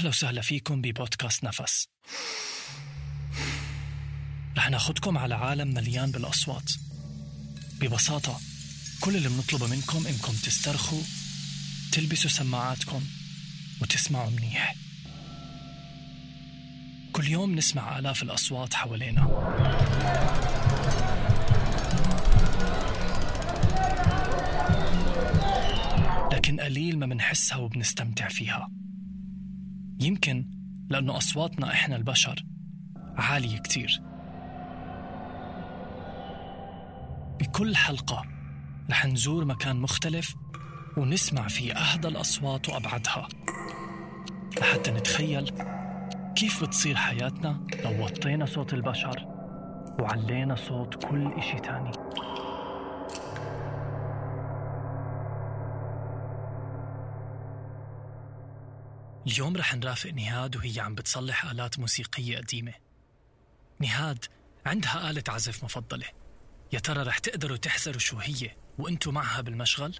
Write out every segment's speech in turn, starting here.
أهلا وسهلا فيكم ببودكاست نفس. رح ناخدكم على عالم مليان بالأصوات. ببساطة كل اللي بنطلبه منكم إنكم تسترخوا تلبسوا سماعاتكم وتسمعوا منيح. كل يوم نسمع آلاف الأصوات حوالينا. لكن قليل ما منحسها وبنستمتع فيها. يمكن لأنه أصواتنا إحنا البشر عالية كتير. بكل حلقة رح نزور مكان مختلف ونسمع فيه أهدى الأصوات وأبعدها لحتى نتخيل كيف بتصير حياتنا لو وطينا صوت البشر وعلينا صوت كل إشي تاني. اليوم رح نرافق نهاد وهي عم بتصلح آلات موسيقية قديمة نهاد عندها آلة عزف مفضلة يا ترى رح تقدروا تحزروا شو هي وانتوا معها بالمشغل؟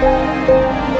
Música